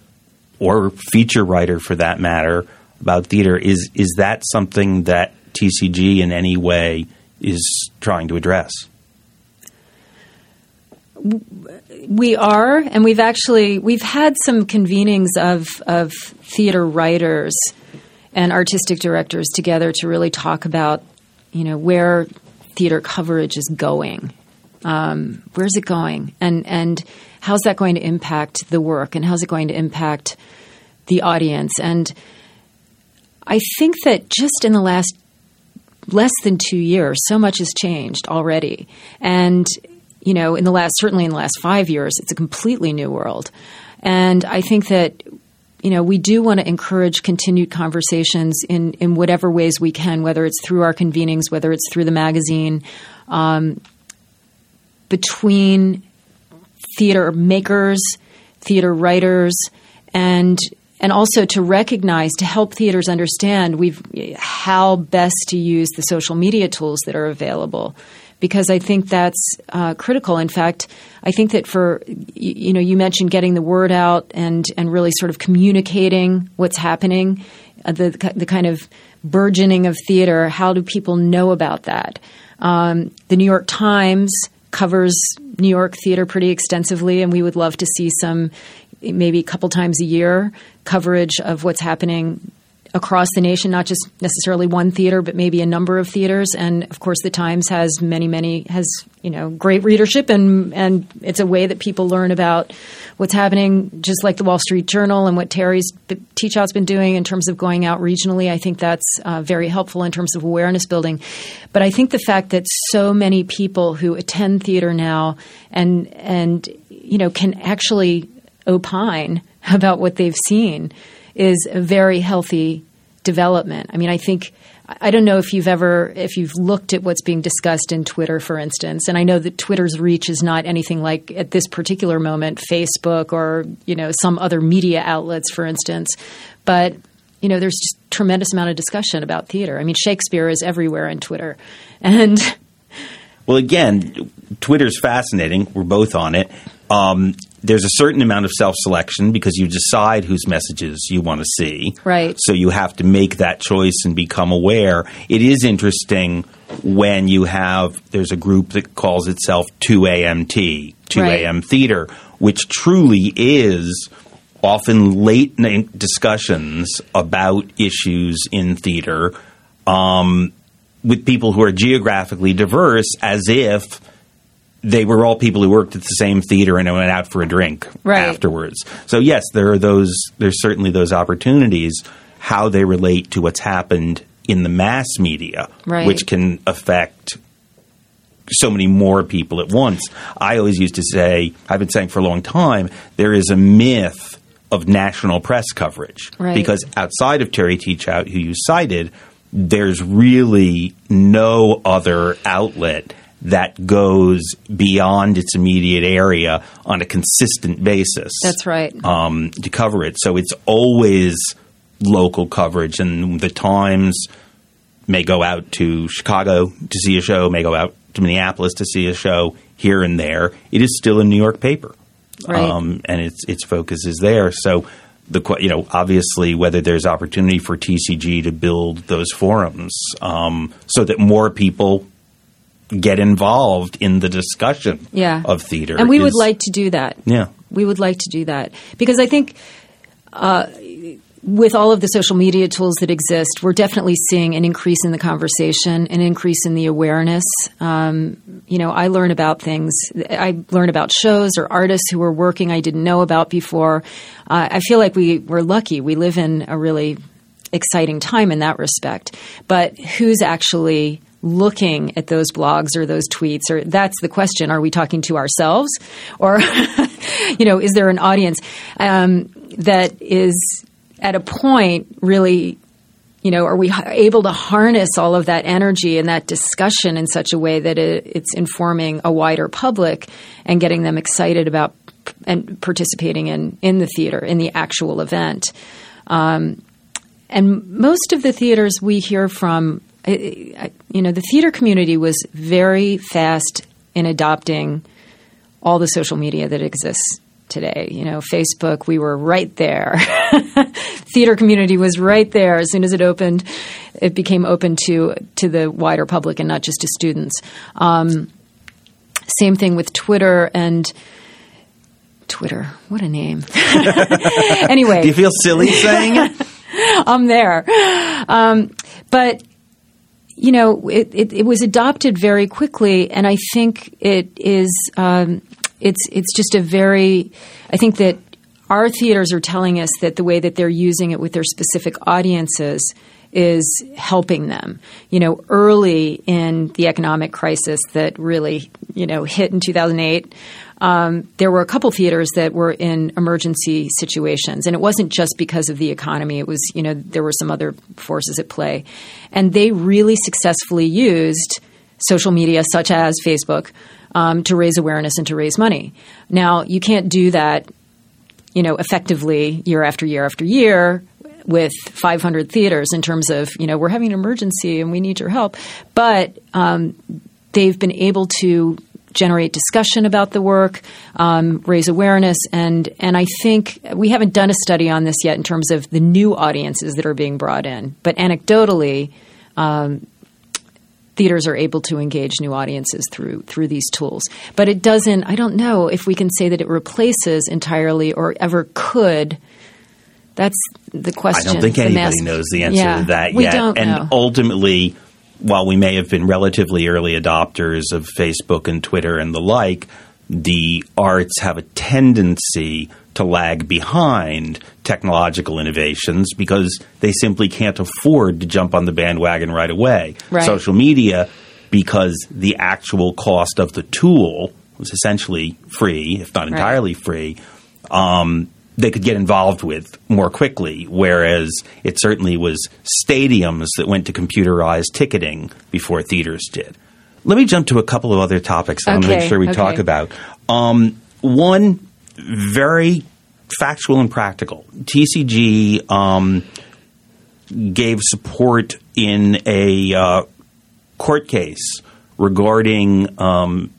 or feature writer for that matter about theater is is that something that TCG in any way is trying to address? We are, and we've actually we've had some convenings of of theater writers and artistic directors together to really talk about you know where theater coverage is going. Um, where's it going, and and how's that going to impact the work, and how's it going to impact the audience? And I think that just in the last less than two years, so much has changed already. And, you know, in the last, certainly in the last five years, it's a completely new world. And I think that, you know, we do want to encourage continued conversations in, in whatever ways we can, whether it's through our convenings, whether it's through the magazine, um, between theater makers, theater writers, and and also to recognize to help theaters understand we've how best to use the social media tools that are available because I think that's uh, critical. In fact, I think that for you, you, know you mentioned getting the word out and and really sort of communicating what's happening, uh, the the kind of burgeoning of theater. How do people know about that? Um, the New York Times covers New York theater pretty extensively, and we would love to see some maybe a couple times a year coverage of what's happening across the nation, not just necessarily one theater, but maybe a number of theaters. And of course, the Times has many, many has you know great readership, and and it's a way that people learn about what's happening, just like the Wall Street Journal and what Terry's Teachout's been doing in terms of going out regionally. I think that's uh, very helpful in terms of awareness building. But I think the fact that so many people who attend theater now and and you know can actually opine about what they've seen is a very healthy development. I mean, I think I don't know if you've ever if you've looked at what's being discussed in Twitter, for instance, and I know that Twitter's reach is not anything like at this particular moment Facebook or you know some other media outlets, for instance, but you know there's just tremendous amount of discussion about theater. I mean, Shakespeare is everywhere in Twitter, (laughs) and well, again, Twitter's fascinating. We're both on it. Um, there's a certain amount of self selection because you decide whose messages you want to see. Right. So you have to make that choice and become aware. It is interesting when you have, there's a group that calls itself 2AMT, 2 right. AM Theater, which truly is often late night discussions about issues in theater um, with people who are geographically diverse as if they were all people who worked at the same theater and went out for a drink Right. afterwards. So yes, there are those. There's certainly those opportunities. How they relate to what's happened in the mass media, Right. which can affect so many more people at once. I always used to say, I've been saying for a long time, there is a myth of national press coverage Right. because outside of Terry Teachout, who you cited, there's really no other outlet that goes beyond its immediate area on a consistent basis That's right. um, to cover it. So it's always local coverage, and the Times may go out to Chicago to see a show, may go out to Minneapolis to see a show here and there. It is still a New York paper, Right. um, and its its focus is there. So. The, you know, obviously, whether there's opportunity for TCG to build those forums um, so that more people get involved in the discussion Yeah. of theater, and we would like to do that. yeah, We would like to do that because I think uh, with all of the social media tools that exist, we're definitely seeing an increase in the conversation, an increase in the awareness. Um, you know, I learn about things. I learn about shows or artists who are working I didn't know about before. Uh, I feel like we we're lucky. We live in a really exciting time in that respect. But who's actually looking at those blogs or those tweets or that's the question are we talking to ourselves? Or (laughs) you know is there an audience um, that is at a point really you know are we able to harness all of that energy and that discussion in such a way that it, it's informing a wider public and getting them excited about and participating in in the theater in the actual event? Um, and most of the theaters we hear from, I- you know, the theater community was very fast in adopting all the social media that exists today. You know, Facebook, we were right there. (laughs) theater community was right there as soon as it opened. It became open to to the wider public and not just to students. Um, same thing with Twitter and. Twitter, what a name. (laughs) anyway, Do you feel silly saying it? (laughs) I'm there. Um, but you know, it, it, it was adopted very quickly, and I think it is. Um, it's it's just a very. I think that our theaters are telling us that the way that they're using it with their specific audiences is helping them. You know, early in the economic crisis that really you know hit in 2008 um, there were a couple theaters that were in emergency situations, and it wasn't just because of the economy. It was, you know, there were some other forces at play, and they really successfully used social media, such as Facebook, um, to raise awareness and to raise money. Now, you can't do that, you know, effectively year after year after year with 500 theaters in terms of, you know, we're having an emergency and we need your help, but um, they've been able to generate discussion about the work, um, raise awareness, and and I think we haven't done a study on this yet in terms of the new audiences that are being brought in. But anecdotally, um, theaters are able to engage new audiences through through these tools. But it doesn't. I don't know if we can say that it replaces entirely or ever could. That's the question. I don't think anybody mass- knows the answer Yeah, to that yet. and know. ultimately, while we may have been relatively early adopters of Facebook and Twitter and the like, the arts have a tendency to lag behind technological innovations because they simply can't afford to jump on the bandwagon right away. Right. Social media, because the actual cost of the tool was essentially free, if not entirely free, um, they could get involved with more quickly. Whereas it certainly was stadiums that went to computerized ticketing before theaters did. Let me jump to a couple of other topics I want to make sure we okay. talk about. Um, one, very factual and practical. TCG um, gave support in a uh, court case regarding um,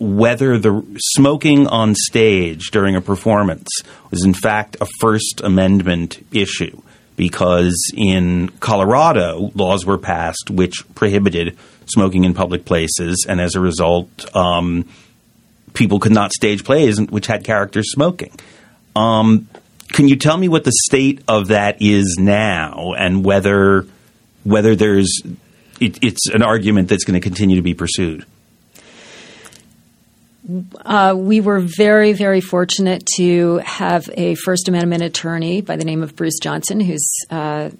whether the smoking on stage during a performance was in fact a First Amendment issue. Because in Colorado, laws were passed which prohibited smoking in public places, and as a result, um, people could not stage plays which had characters smoking. Um, can you tell me what the state of that is now, and whether whether there's it, it's an argument that's going to continue to be pursued? Uh, we were very, very fortunate to have a First Amendment attorney by the name of Bruce Johnson, who's uh,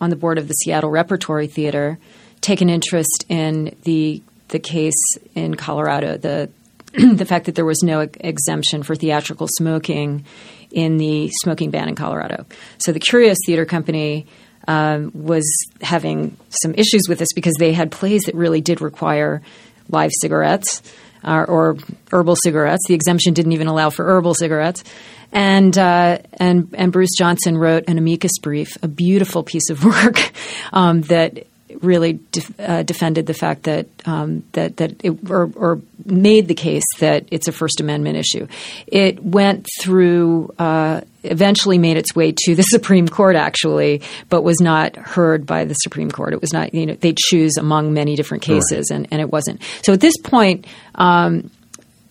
on the board of the Seattle Repertory Theater, take an interest in the the case in Colorado, the (clears throat) the fact that there was no exemption for theatrical smoking in the smoking ban in Colorado. So the Curious Theater Company um, was having some issues with this because they had plays that really did require live cigarettes or herbal cigarettes. The exemption didn't even allow for herbal cigarettes. And, uh, and, and Bruce Johnson wrote an amicus brief, a beautiful piece of (laughs) work um, that really def- uh, defended the fact that um, that that it, or, or, made the case that it's a First Amendment issue. It went through, uh, eventually made its way to the (laughs) Supreme Court, actually, but was not heard by the Supreme Court. It was not, you know, they choose among many different cases, right. and, and it wasn't. So at this point, um,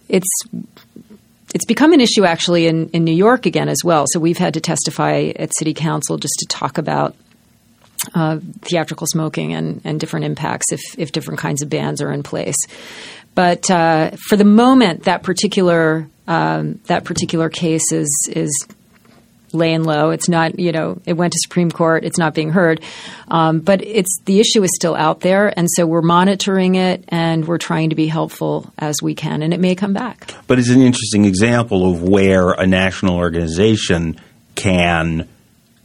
it's it's become an issue actually in, in New York again as well. So we've had to testify at City Council just to talk about uh, theatrical smoking and, and different impacts if, if different kinds of bans are in place. But uh, for the moment, that particular um, that particular case is is laying low. It's not, you know, it went to Supreme Court. It's not being heard, um, but it's the issue is still out there, and so we're monitoring it and we're trying to be helpful as we can, and it may come back. But it's an interesting example of where a national organization can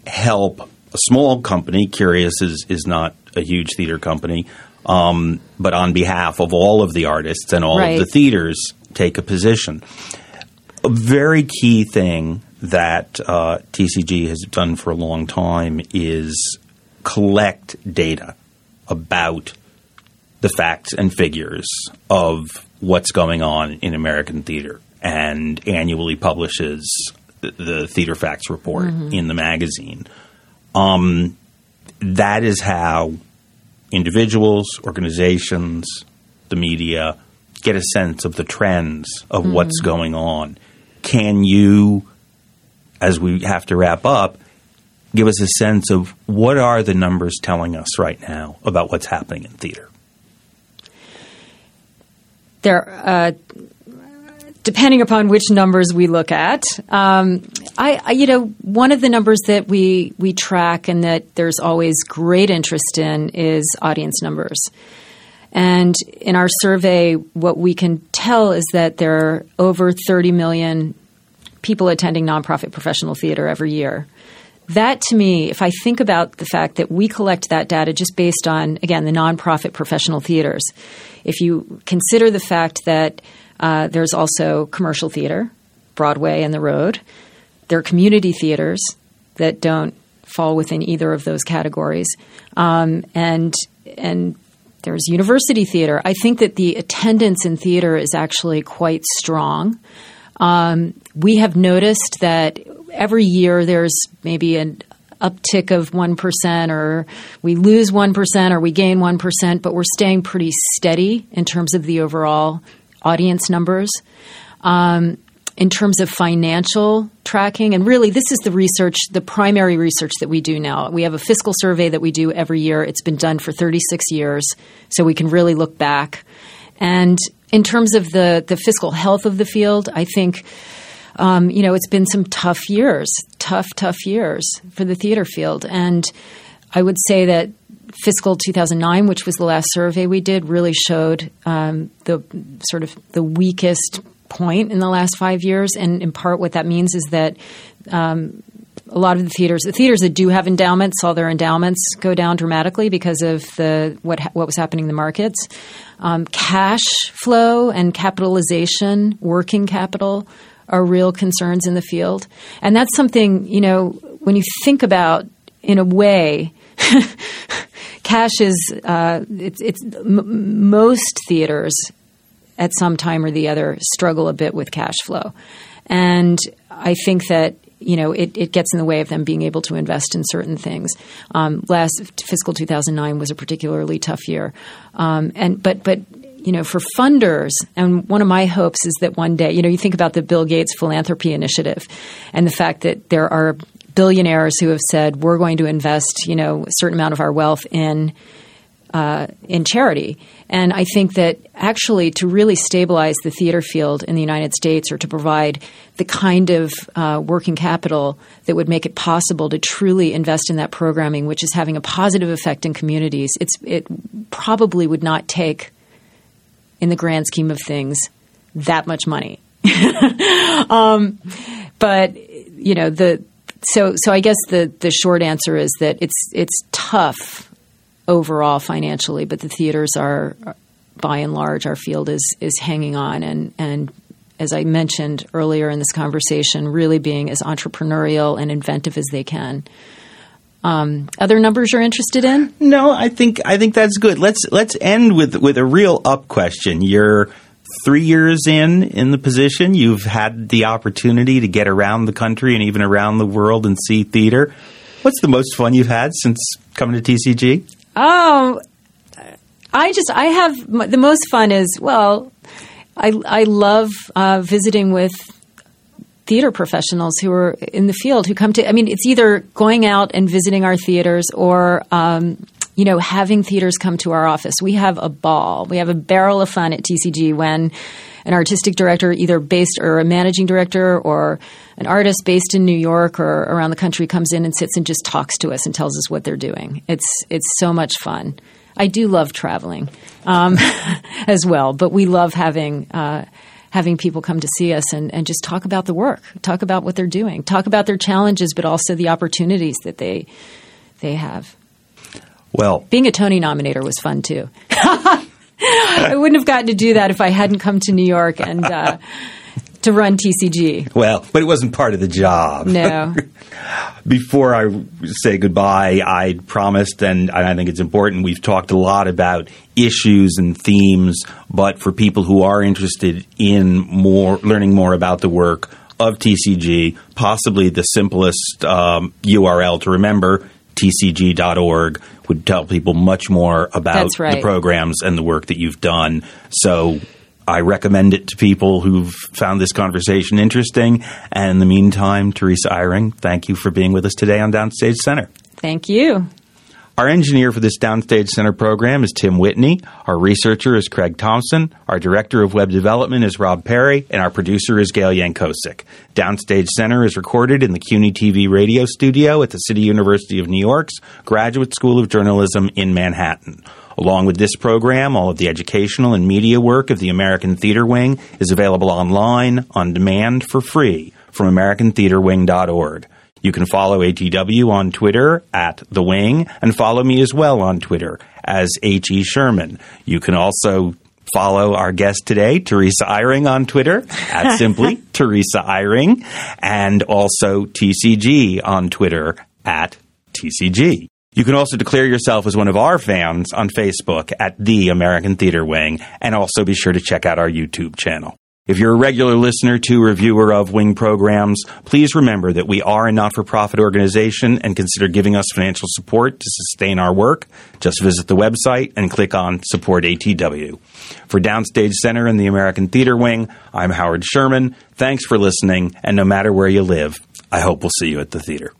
help a small company. Curious is is not a huge theater company, um, but on behalf of all of the artists and all right. of the theaters, take a position. A very key thing that uh, TCG has done for a long time is collect data about the facts and figures of what's going on in American theater and annually publishes the, the Theater Facts Report mm-hmm. in the magazine. Um, that is how individuals, organizations, the media get a sense of the trends of mm-hmm. what's going on. Can you, as we have to wrap up, give us a sense of what are the numbers telling us right now about what's happening in theater? There, uh, depending upon which numbers we look at. Um, I, I, you know, one of the numbers that we we track and that there's always great interest in is audience numbers. And in our survey, what we can tell is that there are over 30 million people attending nonprofit professional theater every year. That to me, if I think about the fact that we collect that data just based on, again, the nonprofit professional theaters, if you consider the fact that uh, there's also commercial theater, Broadway and the Road. There are community theaters that don't fall within either of those categories, um, and and there's university theater. I think that the attendance in theater is actually quite strong. Um, we have noticed that every year there's maybe an uptick of 1% or we lose 1% or we gain 1%, but we're staying pretty steady in terms of the overall audience numbers. Um, in terms of financial tracking, and really, this is the research, the primary research that we do now. We have a fiscal survey that we do every year. It's been done for 36 years, so we can really look back. And in terms of the, the fiscal health of the field, I think, um, you know, it's been some tough years, tough, tough years for the theater field. And I would say that fiscal 2009, which was the last survey we did, really showed um, the sort of the weakest point in the last five years. And in part, what that means is that um, a lot of the theaters, the theaters that do have endowments, saw their endowments go down dramatically because of the what what was happening in the markets. Um, cash flow and capitalization, working capital, are real concerns in the field, and that's something you know when you think about in a way. (laughs) cash is uh, it's, it's m- most theaters at some time or the other struggle a bit with cash flow, and I think that you know it, it gets in the way of them being able to invest in certain things. Um, last fiscal 2009 was a particularly tough year, um, and but but you know, for funders, and one of my hopes is that one day, you know, you think about the Bill Gates philanthropy initiative and the fact that there are billionaires who have said we're going to invest, you know, a certain amount of our wealth in uh, in charity. And I think that actually to really stabilize the theater field in the United States or to provide the kind of uh, working capital that would make it possible to truly invest in that programming, which is having a positive effect in communities, it probably would not take, in the grand scheme of things, that much money. (laughs) um, but you know the so so I guess the the short answer is that it's it's tough overall financially, but the theaters are by and large our field is is hanging on and and as I mentioned earlier in this conversation, really being as entrepreneurial and inventive as they can. Um, other numbers you're interested in? No, I think I think that's good. Let's let's end with with a real up question. You're three years in in the position. You've had the opportunity to get around the country and even around the world and see theater. What's the most fun you've had since coming to TCG? Oh, I just I have the most fun is well, I I love uh, visiting with theater professionals who are in the field who come to. I mean, it's either going out and visiting our theaters or um, you know, having theaters come to our office. We have a ball. We have a barrel of fun at TCG when an artistic director, either based or a managing director or an artist based in New York or around the country comes in and sits and just talks to us and tells us what they're doing. It's it's so much fun. I do love traveling um, (laughs) as well, but we love having uh, having people come to see us and, and just talk about the work, talk about what they're doing, talk about their challenges, but also the opportunities that they they have. Well, being a Tony nominator was fun too. (laughs) I wouldn't have gotten to do that if I hadn't come to New York and uh, to run TCG. Well, but it wasn't part of the job. No. (laughs) Before I say goodbye, I promised, and I think it's important, we've talked a lot about issues and themes, but for people who are interested in more, learning more about the work of TCG, possibly the simplest um, URL to remember, tcg.org would tell people much more about right. the programs and the work that you've done. So I recommend it to people who've found this conversation interesting. And in the meantime, Teresa Eyring, thank you for being with us today on Downstage Center. Thank you. Our engineer for this Downstage Center program is Tim Whitney. Our researcher is Craig Thompson. Our director of web development is Rob Perry. And our producer is Gail Yankosik. Downstage Center is recorded in the CUNY TV radio studio at the City University of New York's Graduate School of Journalism in Manhattan. Along with this program, all of the educational and media work of the American Theater Wing is available online, on demand, for free from AmericanTheaterWing.org. You can follow ATW on Twitter at The Wing and follow me as well on Twitter as H.E. Sherman. You can also follow our guest today, Teresa Eyring, on Twitter at (laughs) simply Teresa Eyring, and also TCG on Twitter at TCG. You can also declare yourself as one of our fans on Facebook at The American Theater Wing, and also be sure to check out our YouTube channel. If you're a regular listener to reviewer of Wing programs, please remember that we are a not for profit organization and consider giving us financial support to sustain our work. Just visit the website and click on Support ATW. For Downstage Center and the American Theater Wing, I'm Howard Sherman. Thanks for listening, and no matter where you live, I hope we'll see you at the theater.